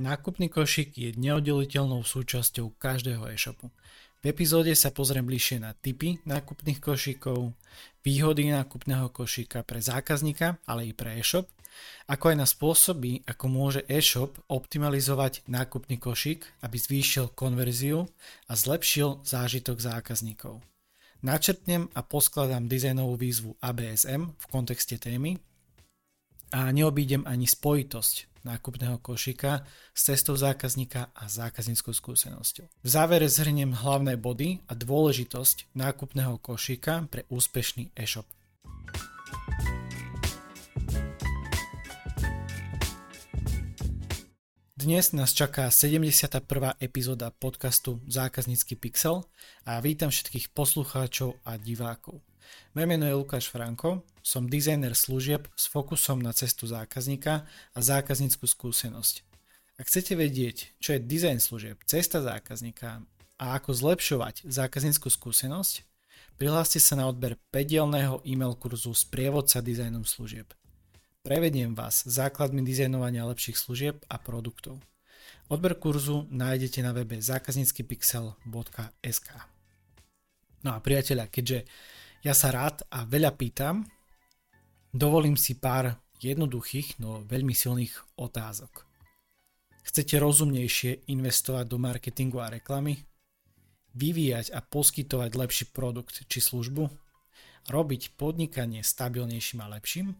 Nákupný košík je neoddeliteľnou súčasťou každého e-shopu. V epizóde sa pozriem bližšie na typy nákupných košíkov, výhody nákupného košíka pre zákazníka, ale i pre e-shop, ako aj na spôsoby, ako môže e-shop optimalizovať nákupný košík, aby zvýšil konverziu a zlepšil zážitok zákazníkov. Načrtnem a poskladám dizajnovú výzvu ABSM v kontexte témy a neobídem ani spojitosť nákupného košíka s cestou zákazníka a zákazníckou skúsenosťou. V závere zhrniem hlavné body a dôležitosť nákupného košíka pre úspešný e-shop. Dnes nás čaká 71. epizóda podcastu Zákaznícky pixel a vítam všetkých poslucháčov a divákov. Moje meno je Lukáš Franko, som dizajner služieb s fokusom na cestu zákazníka a zákazníckú skúsenosť. Ak chcete vedieť, čo je dizajn služieb, cesta zákazníka a ako zlepšovať zákazníckú skúsenosť, prihláste sa na odber 5 e-mail kurzu z prievodca dizajnom služieb. Prevediem vás základmi dizajnovania lepších služieb a produktov. Odber kurzu nájdete na webe zákazníckypixel.sk No a priateľa, keďže ja sa rád a veľa pýtam, dovolím si pár jednoduchých, no veľmi silných otázok. Chcete rozumnejšie investovať do marketingu a reklamy? Vyvíjať a poskytovať lepší produkt či službu? Robiť podnikanie stabilnejším a lepším?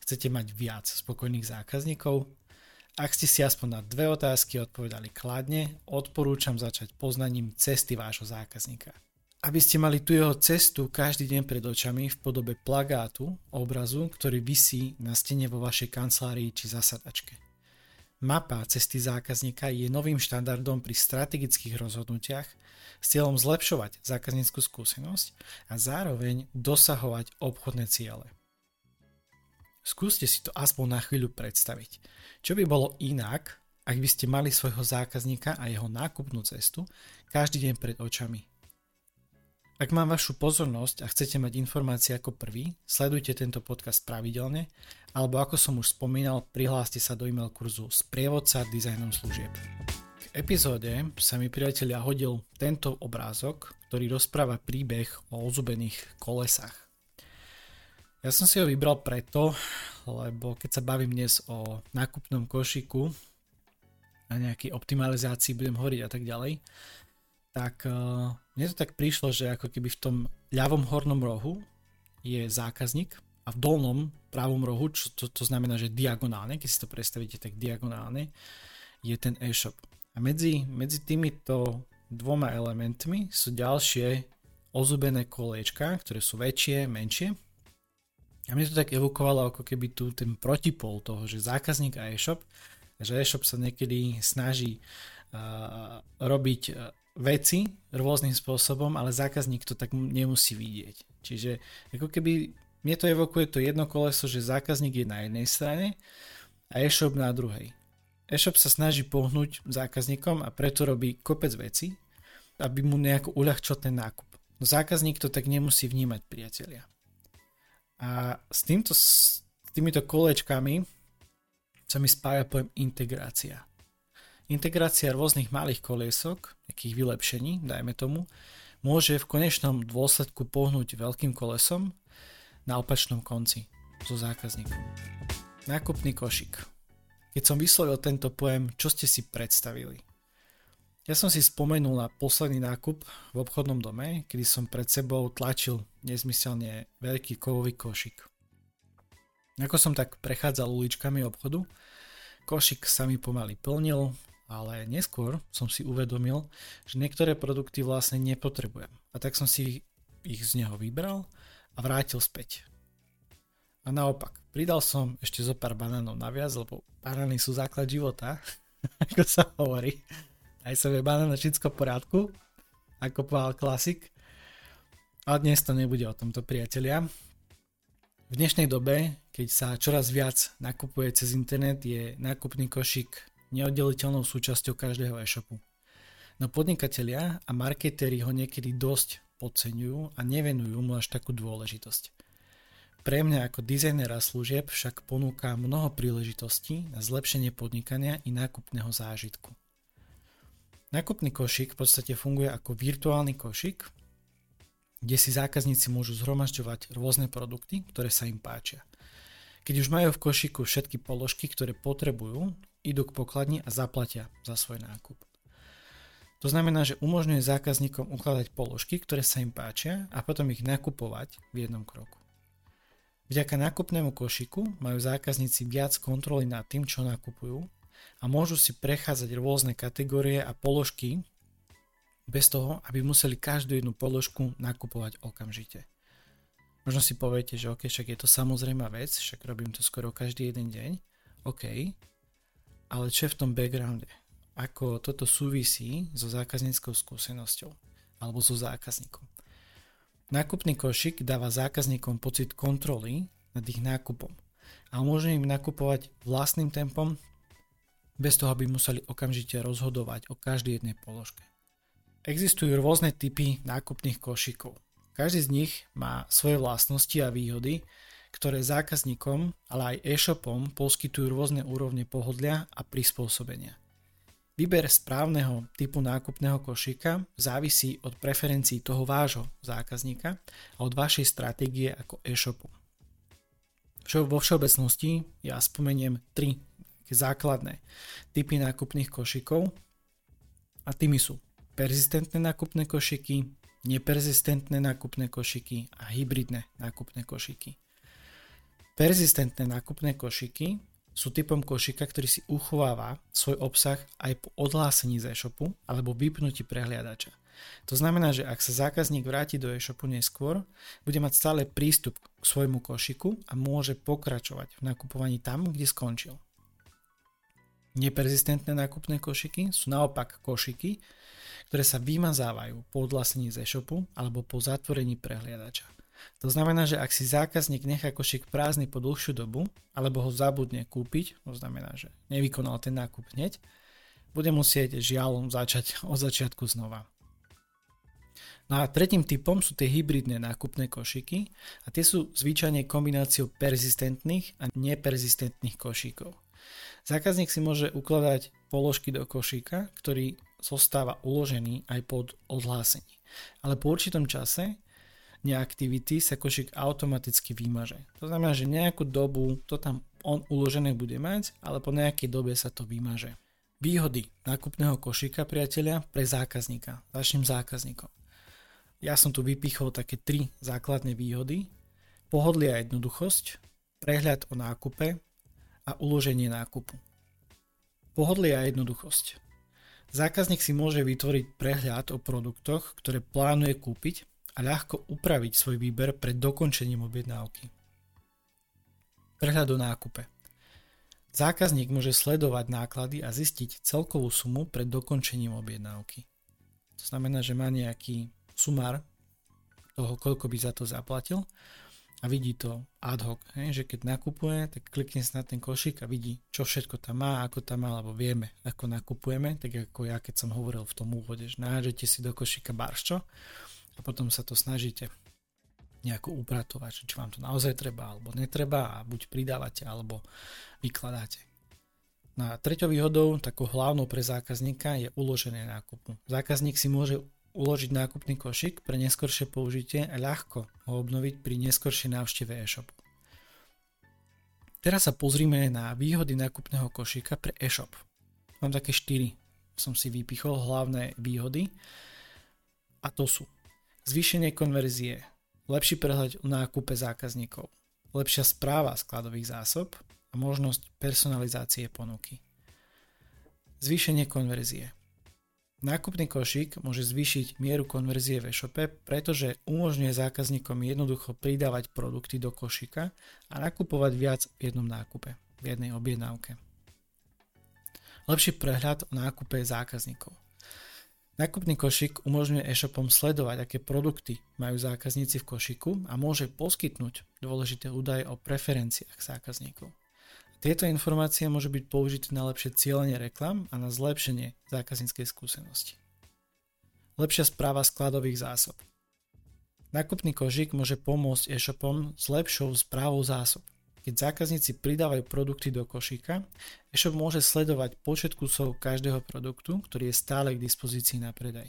Chcete mať viac spokojných zákazníkov? Ak ste si aspoň na dve otázky odpovedali kladne, odporúčam začať poznaním cesty vášho zákazníka aby ste mali tu jeho cestu každý deň pred očami v podobe plagátu, obrazu, ktorý visí na stene vo vašej kancelárii či zasadačke. Mapa cesty zákazníka je novým štandardom pri strategických rozhodnutiach s cieľom zlepšovať zákazníckú skúsenosť a zároveň dosahovať obchodné ciele. Skúste si to aspoň na chvíľu predstaviť. Čo by bolo inak, ak by ste mali svojho zákazníka a jeho nákupnú cestu každý deň pred očami ak mám vašu pozornosť a chcete mať informácie ako prvý, sledujte tento podcast pravidelne, alebo ako som už spomínal, prihláste sa do e-mail kurzu Sprievodca dizajnom služieb. K epizóde sa mi priatelia hodil tento obrázok, ktorý rozpráva príbeh o ozubených kolesách. Ja som si ho vybral preto, lebo keď sa bavím dnes o nákupnom košiku a nejakej optimalizácii budem hovoriť a tak ďalej, tak uh, mne to tak prišlo, že ako keby v tom ľavom hornom rohu je zákazník a v dolnom pravom rohu, čo to, to znamená, že diagonálne, keď si to predstavíte tak diagonálne, je ten e-shop. A medzi, medzi týmito dvoma elementmi sú ďalšie ozubené kolečka, ktoré sú väčšie, menšie. A mne to tak evokovalo ako keby tu ten protipol toho, že zákazník a e-shop, že e-shop sa niekedy snaží uh, robiť veci rôznym spôsobom, ale zákazník to tak nemusí vidieť. Čiže ako keby mne to evokuje to jedno koleso, že zákazník je na jednej strane a e-shop na druhej. E-shop sa snaží pohnúť zákazníkom a preto robí kopec veci, aby mu nejako uľahčil ten nákup. No zákazník to tak nemusí vnímať, priatelia. A s, týmto, s týmito kolečkami sa mi spája pojem integrácia. Integrácia rôznych malých koliesok, nejakých vylepšení, dajme tomu, môže v konečnom dôsledku pohnúť veľkým kolesom na opačnom konci so zákazníkom. Nákupný košík. Keď som vyslovil tento pojem, čo ste si predstavili? Ja som si spomenul na posledný nákup v obchodnom dome, kedy som pred sebou tlačil nezmyselne veľký kovový košík. Ako som tak prechádzal uličkami obchodu, košík sa mi pomaly plnil, ale neskôr som si uvedomil, že niektoré produkty vlastne nepotrebujem. A tak som si ich z neho vybral a vrátil späť. A naopak, pridal som ešte zo pár banánov naviac, lebo banány sú základ života, ako sa hovorí. Aj sa vie banán všetko v poriadku, ako povedal klasik. A dnes to nebude o tomto priatelia. V dnešnej dobe, keď sa čoraz viac nakupuje cez internet, je nákupný košík neoddeliteľnou súčasťou každého e-shopu. No podnikatelia a marketéri ho niekedy dosť podceňujú a nevenujú mu až takú dôležitosť. Pre mňa ako dizajnera služieb však ponúka mnoho príležitostí na zlepšenie podnikania i nákupného zážitku. Nákupný košík v podstate funguje ako virtuálny košík, kde si zákazníci môžu zhromažďovať rôzne produkty, ktoré sa im páčia. Keď už majú v košíku všetky položky, ktoré potrebujú, idú k pokladni a zaplatia za svoj nákup. To znamená, že umožňuje zákazníkom ukladať položky, ktoré sa im páčia a potom ich nakupovať v jednom kroku. Vďaka nákupnému košiku majú zákazníci viac kontroly nad tým, čo nakupujú a môžu si prechádzať rôzne kategórie a položky bez toho, aby museli každú jednu položku nakupovať okamžite. Možno si poviete, že ok, však je to samozrejmá vec, však robím to skoro každý jeden deň, OK, ale čo je v tom backgrounde? ako toto súvisí so zákazníckou skúsenosťou alebo so zákazníkom. Nákupný košík dáva zákazníkom pocit kontroly nad ich nákupom a umožňuje im nakupovať vlastným tempom bez toho, aby museli okamžite rozhodovať o každej jednej položke. Existujú rôzne typy nákupných košíkov. Každý z nich má svoje vlastnosti a výhody, ktoré zákazníkom, ale aj e-shopom poskytujú rôzne úrovne pohodlia a prispôsobenia. Výber správneho typu nákupného košíka závisí od preferencií toho vášho zákazníka a od vašej stratégie ako e-shopu. Vo všeobecnosti ja spomeniem tri základné typy nákupných košíkov a tými sú persistentné nákupné košíky, neperzistentné nákupné košíky a hybridné nákupné košíky. Persistentné nákupné košíky sú typom košíka, ktorý si uchováva svoj obsah aj po odhlásení z e-shopu alebo vypnutí prehliadača. To znamená, že ak sa zákazník vráti do e-shopu neskôr, bude mať stále prístup k svojmu košiku a môže pokračovať v nakupovaní tam, kde skončil. Neperzistentné nákupné košiky sú naopak košiky, ktoré sa vymazávajú po odhlasení z e-shopu alebo po zatvorení prehliadača. To znamená, že ak si zákazník nechá košík prázdny po dlhšiu dobu, alebo ho zabudne kúpiť, to znamená, že nevykonal ten nákup hneď, bude musieť žiaľ začať od začiatku znova. No a tretím typom sú tie hybridné nákupné košíky a tie sú zvyčajne kombináciou persistentných a neperzistentných košíkov. Zákazník si môže ukladať položky do košíka, ktorý zostáva uložený aj pod odhlásení. Ale po určitom čase neaktivity sa košík automaticky vymaže. To znamená, že nejakú dobu to tam on uložené bude mať, ale po nejakej dobe sa to vymaže. Výhody nákupného košíka, priatelia, pre zákazníka, vašim zákazníkom. Ja som tu vypichol také tri základné výhody. Pohodlie a jednoduchosť, prehľad o nákupe a uloženie nákupu. Pohodlie a jednoduchosť. Zákazník si môže vytvoriť prehľad o produktoch, ktoré plánuje kúpiť a ľahko upraviť svoj výber pred dokončením objednávky. Prehľad o nákupe. Zákazník môže sledovať náklady a zistiť celkovú sumu pred dokončením objednávky. To znamená, že má nejaký sumár toho, koľko by za to zaplatil a vidí to ad hoc, že keď nakupuje, tak klikne sa na ten košík a vidí, čo všetko tam má, ako tam má, alebo vieme, ako nakupujeme, tak ako ja, keď som hovoril v tom úvode, že nájdete si do košíka barščo a potom sa to snažíte nejako upratovať, či vám to naozaj treba alebo netreba a buď pridávate alebo vykladáte. Na treťou výhodou, takou hlavnou pre zákazníka je uložené nákupu. Zákazník si môže uložiť nákupný košík pre neskoršie použitie a ľahko ho obnoviť pri neskoršej návšteve e-shopu. Teraz sa pozrime na výhody nákupného košíka pre e-shop. Mám také 4, som si vypichol hlavné výhody a to sú zvýšenie konverzie, lepší prehľad o nákupe zákazníkov, lepšia správa skladových zásob a možnosť personalizácie ponuky. Zvýšenie konverzie. Nákupný košík môže zvýšiť mieru konverzie v e-shope, pretože umožňuje zákazníkom jednoducho pridávať produkty do košíka a nakupovať viac v jednom nákupe, v jednej objednávke. Lepší prehľad o nákupe zákazníkov. Nákupný košík umožňuje e-shopom sledovať, aké produkty majú zákazníci v košíku a môže poskytnúť dôležité údaje o preferenciách zákazníkov. Tieto informácie môžu byť použité na lepšie cieľenie reklam a na zlepšenie zákazníckej skúsenosti. Lepšia správa skladových zásob. Nákupný košík môže pomôcť e-shopom s lepšou správou zásob. Keď zákazníci pridávajú produkty do košíka, e-shop môže sledovať počet kusov každého produktu, ktorý je stále k dispozícii na predaj.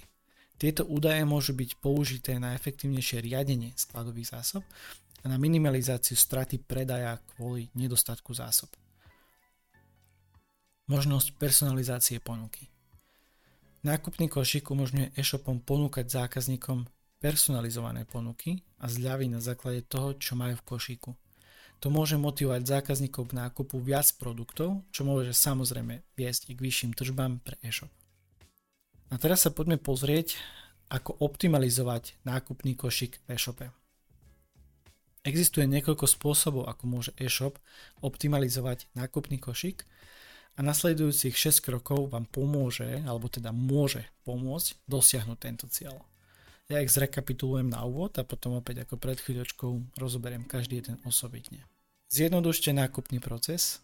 Tieto údaje môžu byť použité na efektívnejšie riadenie skladových zásob a na minimalizáciu straty predaja kvôli nedostatku zásob. Možnosť personalizácie ponuky. Nákupný košík umožňuje e-shopom ponúkať zákazníkom personalizované ponuky a zľavy na základe toho, čo majú v košíku. To môže motivovať zákazníkov k nákupu viac produktov, čo môže samozrejme viesť k vyšším tržbám pre e-shop. A teraz sa poďme pozrieť, ako optimalizovať nákupný košík v e-shope. Existuje niekoľko spôsobov, ako môže e-shop optimalizovať nákupný košík a nasledujúcich 6 krokov vám pomôže, alebo teda môže pomôcť dosiahnuť tento cieľ. Ja ich zrekapitulujem na úvod a potom opäť ako pred chvíľočkou rozoberiem každý jeden osobitne. Zjednodušte nákupný proces,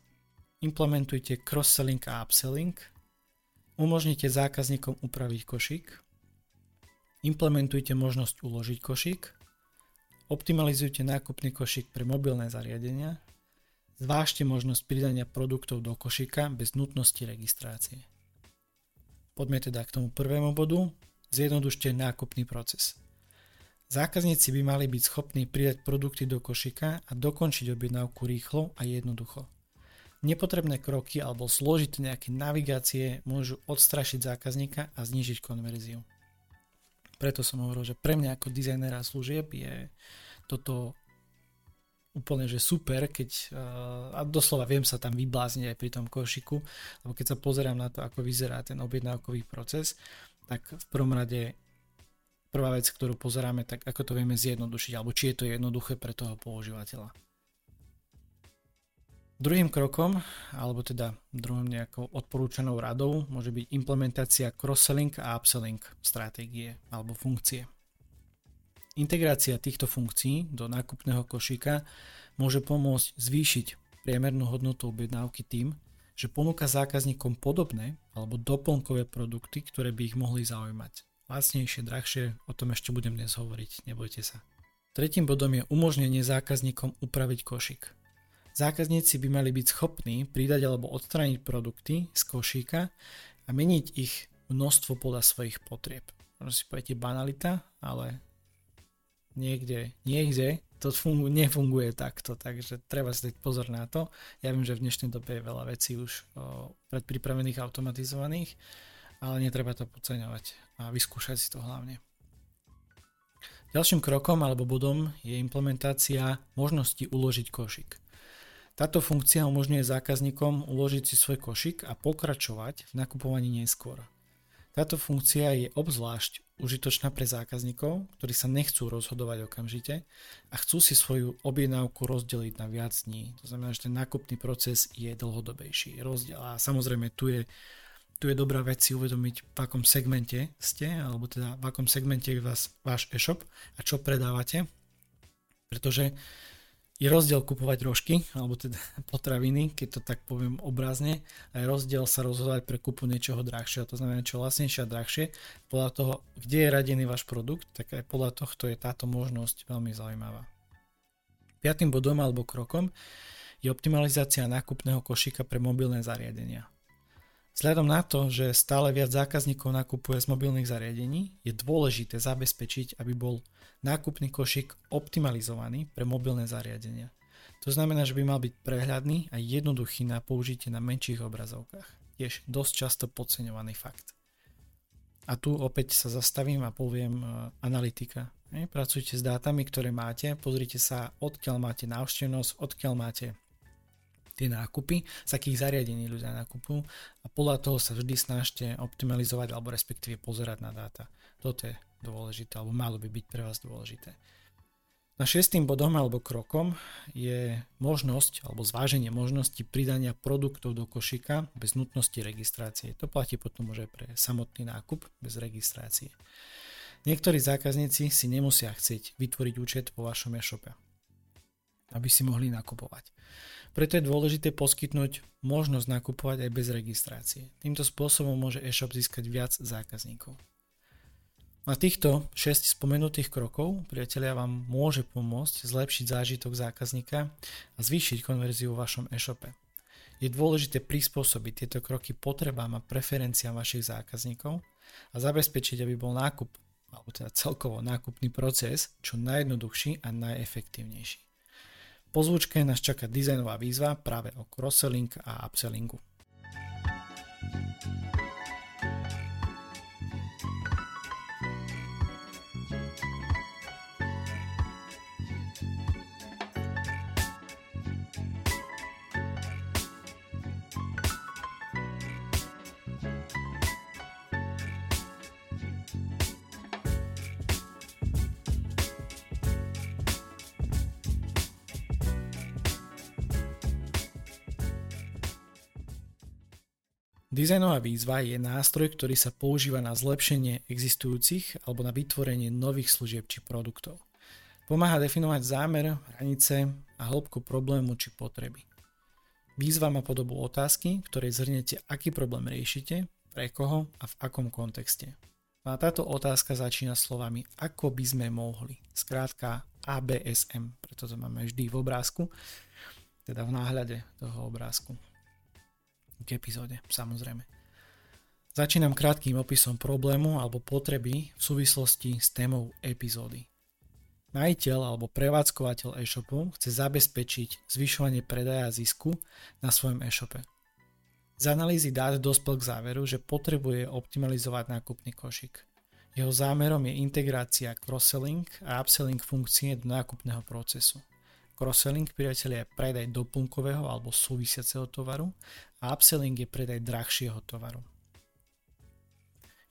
implementujte cross-selling a upselling, umožnite zákazníkom upraviť košík, implementujte možnosť uložiť košík, optimalizujte nákupný košík pre mobilné zariadenia, zvážte možnosť pridania produktov do košíka bez nutnosti registrácie. Poďme teda k tomu prvému bodu, Zjednodušte nákupný proces. Zákazníci by mali byť schopní pridať produkty do košika a dokončiť objednávku rýchlo a jednoducho. Nepotrebné kroky alebo zložité nejaké navigácie môžu odstrašiť zákazníka a znižiť konverziu. Preto som hovoril, že pre mňa ako dizajnera služieb je toto úplne že super, keď a doslova viem sa tam vyblázniť aj pri tom košiku, lebo keď sa pozerám na to, ako vyzerá ten objednávkový proces, tak v prvom rade prvá vec, ktorú pozeráme, tak ako to vieme zjednodušiť, alebo či je to jednoduché pre toho používateľa. Druhým krokom, alebo teda druhým nejakou odporúčanou radou môže byť implementácia cross-selling a upselling stratégie alebo funkcie. Integrácia týchto funkcií do nákupného košíka môže pomôcť zvýšiť priemernú hodnotu objednávky tým, že ponúka zákazníkom podobné alebo doplnkové produkty, ktoré by ich mohli zaujímať. Lacnejšie, drahšie, o tom ešte budem dnes hovoriť, nebojte sa. Tretím bodom je umožnenie zákazníkom upraviť košík. Zákazníci by mali byť schopní pridať alebo odstrániť produkty z košíka a meniť ich množstvo podľa svojich potrieb. Možno si poviete banalita, ale niekde, niekde to fungu, nefunguje takto, takže treba si dať pozor na to. Ja viem, že v dnešnej dobe je veľa vecí už o, predpripravených, automatizovaných, ale netreba to podceňovať a vyskúšať si to hlavne. Ďalším krokom alebo bodom je implementácia možnosti uložiť košík. Táto funkcia umožňuje zákazníkom uložiť si svoj košík a pokračovať v nakupovaní neskôr. Táto funkcia je obzvlášť užitočná pre zákazníkov, ktorí sa nechcú rozhodovať okamžite a chcú si svoju objednávku rozdeliť na viac dní. To znamená, že ten nákupný proces je dlhodobejší. Rozdiel. A samozrejme tu je, tu je dobrá vec si uvedomiť, v akom segmente ste, alebo teda v akom segmente je vás, váš e-shop a čo predávate. Pretože je rozdiel kupovať rožky, alebo teda potraviny, keď to tak poviem obrazne, a je rozdiel sa rozhodovať pre kúpu niečoho drahšieho, to znamená čo vlastnejšie a drahšie. Podľa toho, kde je radený váš produkt, tak aj podľa tohto je táto možnosť veľmi zaujímavá. Piatým bodom alebo krokom je optimalizácia nákupného košíka pre mobilné zariadenia. Vzhľadom na to, že stále viac zákazníkov nakupuje z mobilných zariadení, je dôležité zabezpečiť, aby bol nákupný košík optimalizovaný pre mobilné zariadenia. To znamená, že by mal byť prehľadný a jednoduchý na použitie na menších obrazovkách. Tiež dosť často podceňovaný fakt. A tu opäť sa zastavím a poviem e, analytika. Pracujte s dátami, ktoré máte, pozrite sa, odkiaľ máte návštevnosť, odkiaľ máte tie nákupy, z akých zariadení ľudia nakupujú a podľa toho sa vždy snažte optimalizovať alebo respektíve pozerať na dáta. Toto je dôležité, alebo malo by byť pre vás dôležité. Na šiestým bodom alebo krokom je možnosť alebo zváženie možnosti pridania produktov do košíka bez nutnosti registrácie. To platí potom už aj pre samotný nákup bez registrácie. Niektorí zákazníci si nemusia chcieť vytvoriť účet vo vašom e-shope, aby si mohli nakupovať. Preto je dôležité poskytnúť možnosť nakupovať aj bez registrácie. Týmto spôsobom môže e-shop získať viac zákazníkov. A týchto 6 spomenutých krokov, priatelia, vám môže pomôcť zlepšiť zážitok zákazníka a zvýšiť konverziu v vašom e-shope. Je dôležité prispôsobiť tieto kroky potrebám a preferenciám vašich zákazníkov a zabezpečiť, aby bol nákup, alebo teda celkovo nákupný proces, čo najjednoduchší a najefektívnejší. Po zvučke nás čaká dizajnová výzva práve o cross-selling a upsellingu. Dizajnová výzva je nástroj, ktorý sa používa na zlepšenie existujúcich alebo na vytvorenie nových služieb či produktov. Pomáha definovať zámer, hranice a hĺbku problému či potreby. Výzva má podobu otázky, ktorej zhrnete, aký problém riešite, pre koho a v akom kontexte. No a táto otázka začína slovami ako by sme mohli, skrátka ABSM, preto to máme vždy v obrázku, teda v náhľade toho obrázku k epizóde, samozrejme. Začínam krátkým opisom problému alebo potreby v súvislosti s témou epizódy. Majiteľ alebo prevádzkovateľ e-shopu chce zabezpečiť zvyšovanie predaja zisku na svojom e-shope. Z analýzy dát dospel k záveru, že potrebuje optimalizovať nákupný košík. Jeho zámerom je integrácia cross-selling a upselling funkcie do nákupného procesu. Cross-selling, priatelia, je predaj doplnkového alebo súvisiaceho tovaru a upselling je predaj drahšieho tovaru.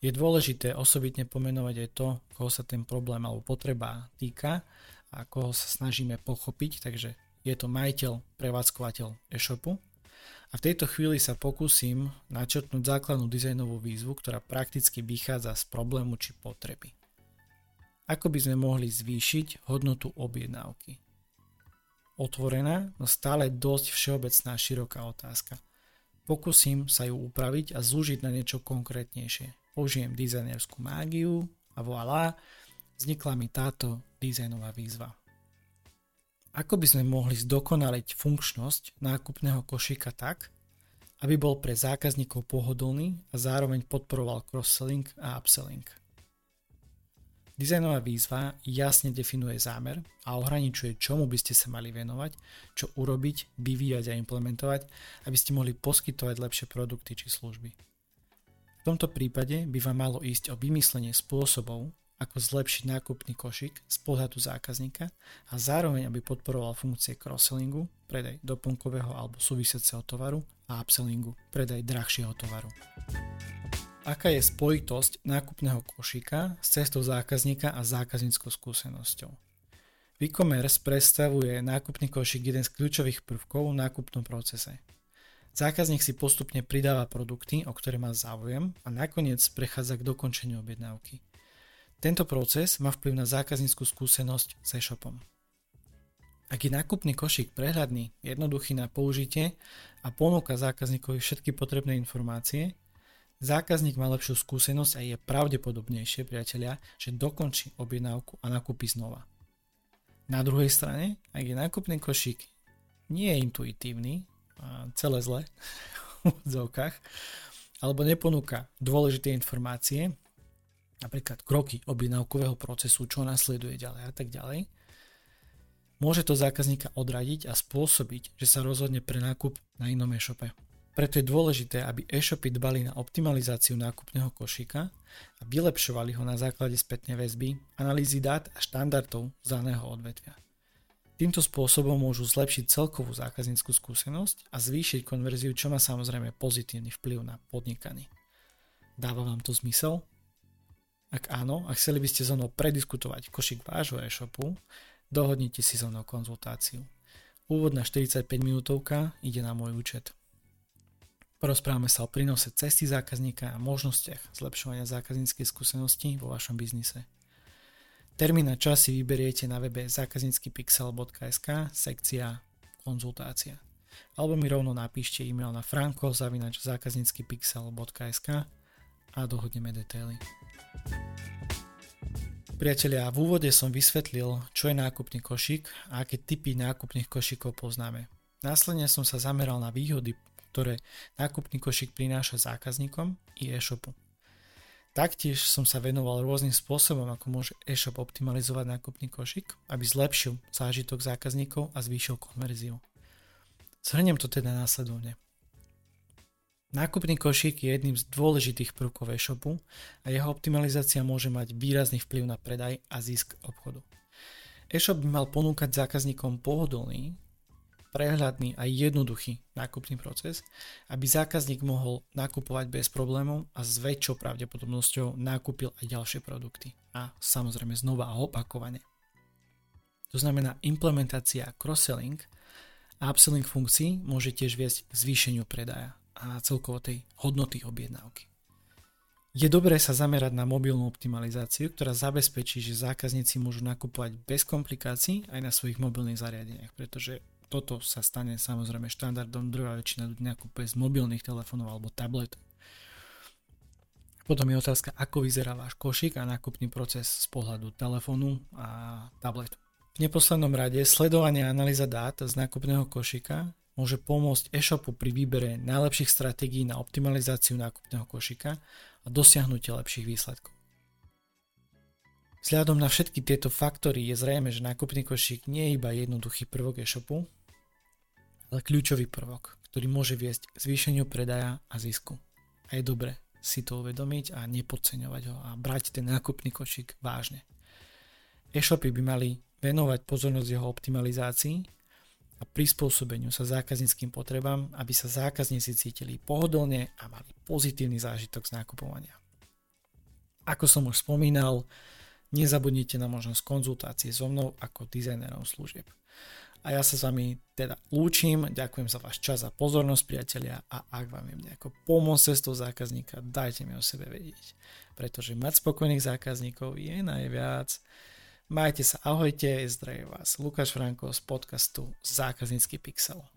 Je dôležité osobitne pomenovať aj to, koho sa ten problém alebo potreba týka a koho sa snažíme pochopiť, takže je to majiteľ, prevádzkovateľ e-shopu. A v tejto chvíli sa pokúsim načrtnúť základnú dizajnovú výzvu, ktorá prakticky vychádza z problému či potreby. Ako by sme mohli zvýšiť hodnotu objednávky? Otvorená, no stále dosť všeobecná široká otázka. Pokúsim sa ju upraviť a zúžiť na niečo konkrétnejšie. Použijem dizajnerskú mágiu a voilà, vznikla mi táto dizajnová výzva. Ako by sme mohli zdokonaliť funkčnosť nákupného košíka tak, aby bol pre zákazníkov pohodlný a zároveň podporoval cross-selling a upselling. Dizajnová výzva jasne definuje zámer a ohraničuje, čomu by ste sa mali venovať, čo urobiť, vyvíjať a implementovať, aby ste mohli poskytovať lepšie produkty či služby. V tomto prípade by vám malo ísť o vymyslenie spôsobov, ako zlepšiť nákupný košík z pohľadu zákazníka a zároveň, aby podporoval funkcie cross-sellingu, predaj doplnkového alebo súvisiaceho tovaru a upsellingu, predaj drahšieho tovaru aká je spojitosť nákupného košíka s cestou zákazníka a zákazníckou skúsenosťou. E-commerce predstavuje nákupný košík jeden z kľúčových prvkov v nákupnom procese. Zákazník si postupne pridáva produkty, o ktoré má záujem a nakoniec prechádza k dokončeniu objednávky. Tento proces má vplyv na zákazníckú skúsenosť s e-shopom. Ak je nákupný košík prehľadný, jednoduchý na použitie a ponúka zákazníkovi všetky potrebné informácie, Zákazník má lepšiu skúsenosť a je pravdepodobnejšie, priatelia, že dokončí objednávku a nakúpi znova. Na druhej strane, ak je nákupný košík nie je intuitívny, celé zle v odzovkách, alebo neponúka dôležité informácie, napríklad kroky objednávkového procesu, čo nasleduje ďalej a tak ďalej, môže to zákazníka odradiť a spôsobiť, že sa rozhodne pre nákup na inom e-shope. Preto je dôležité, aby e-shopy dbali na optimalizáciu nákupného košíka a vylepšovali ho na základe spätnej väzby, analýzy dát a štandardov daného odvetvia. Týmto spôsobom môžu zlepšiť celkovú zákazníckú skúsenosť a zvýšiť konverziu, čo má samozrejme pozitívny vplyv na podnikanie. Dáva vám to zmysel? Ak áno a chceli by ste so mnou prediskutovať košík vášho e-shopu, dohodnite si so mnou konzultáciu. Úvodná 45 minútovka ide na môj účet. Porozprávame sa o prínose cesty zákazníka a možnostiach zlepšovania zákazníckej skúsenosti vo vašom biznise. Termín a čas si vyberiete na webe zákazníckypixel.sk sekcia konzultácia. Alebo mi rovno napíšte e-mail na franko.zákazníckypixel.sk a dohodneme detaily. Priatelia, v úvode som vysvetlil, čo je nákupný košík a aké typy nákupných košíkov poznáme. Následne som sa zameral na výhody, ktoré nákupný košík prináša zákazníkom i e-shopu. Taktiež som sa venoval rôznym spôsobom, ako môže e-shop optimalizovať nákupný košík, aby zlepšil zážitok zákazníkov a zvýšil konverziu. Zhrniem to teda následovne. Nákupný košík je jedným z dôležitých prvkov e-shopu a jeho optimalizácia môže mať výrazný vplyv na predaj a zisk obchodu. E-shop by mal ponúkať zákazníkom pohodlný, prehľadný a jednoduchý nákupný proces, aby zákazník mohol nakupovať bez problémov a s väčšou pravdepodobnosťou nakúpil aj ďalšie produkty. A samozrejme znova a opakovane. To znamená implementácia cross-selling a upselling funkcií môže tiež viesť k zvýšeniu predaja a celkovo tej hodnoty objednávky. Je dobré sa zamerať na mobilnú optimalizáciu, ktorá zabezpečí, že zákazníci môžu nakupovať bez komplikácií aj na svojich mobilných zariadeniach, pretože toto sa stane samozrejme štandardom, druhá väčšina ľudí nakupuje z mobilných telefónov alebo tabletov. Potom je otázka, ako vyzerá váš košík a nákupný proces z pohľadu telefónu a tabletu. V neposlednom rade sledovanie a analýza dát z nákupného košíka môže pomôcť e-shopu pri výbere najlepších stratégií na optimalizáciu nákupného košíka a dosiahnutie lepších výsledkov. Vzhľadom na všetky tieto faktory je zrejme, že nákupný košík nie je iba jednoduchý prvok e-shopu, ale kľúčový prvok, ktorý môže viesť k zvýšeniu predaja a zisku. A je dobre si to uvedomiť a nepodceňovať ho a brať ten nákupný košík vážne. E-shopy by mali venovať pozornosť jeho optimalizácii a prispôsobeniu sa zákazníckým potrebám, aby sa zákazníci cítili pohodlne a mali pozitívny zážitok z nákupovania. Ako som už spomínal, nezabudnite na možnosť konzultácie so mnou ako dizajnerom služieb. A ja sa s vami teda lúčim, ďakujem za váš čas a pozornosť priatelia a ak vám je nejako pomôcť cestou zákazníka, dajte mi o sebe vedieť. Pretože mať spokojných zákazníkov je najviac. Majte sa, ahojte, zdraví vás Lukáš Franko z podcastu Zákaznícky pixel.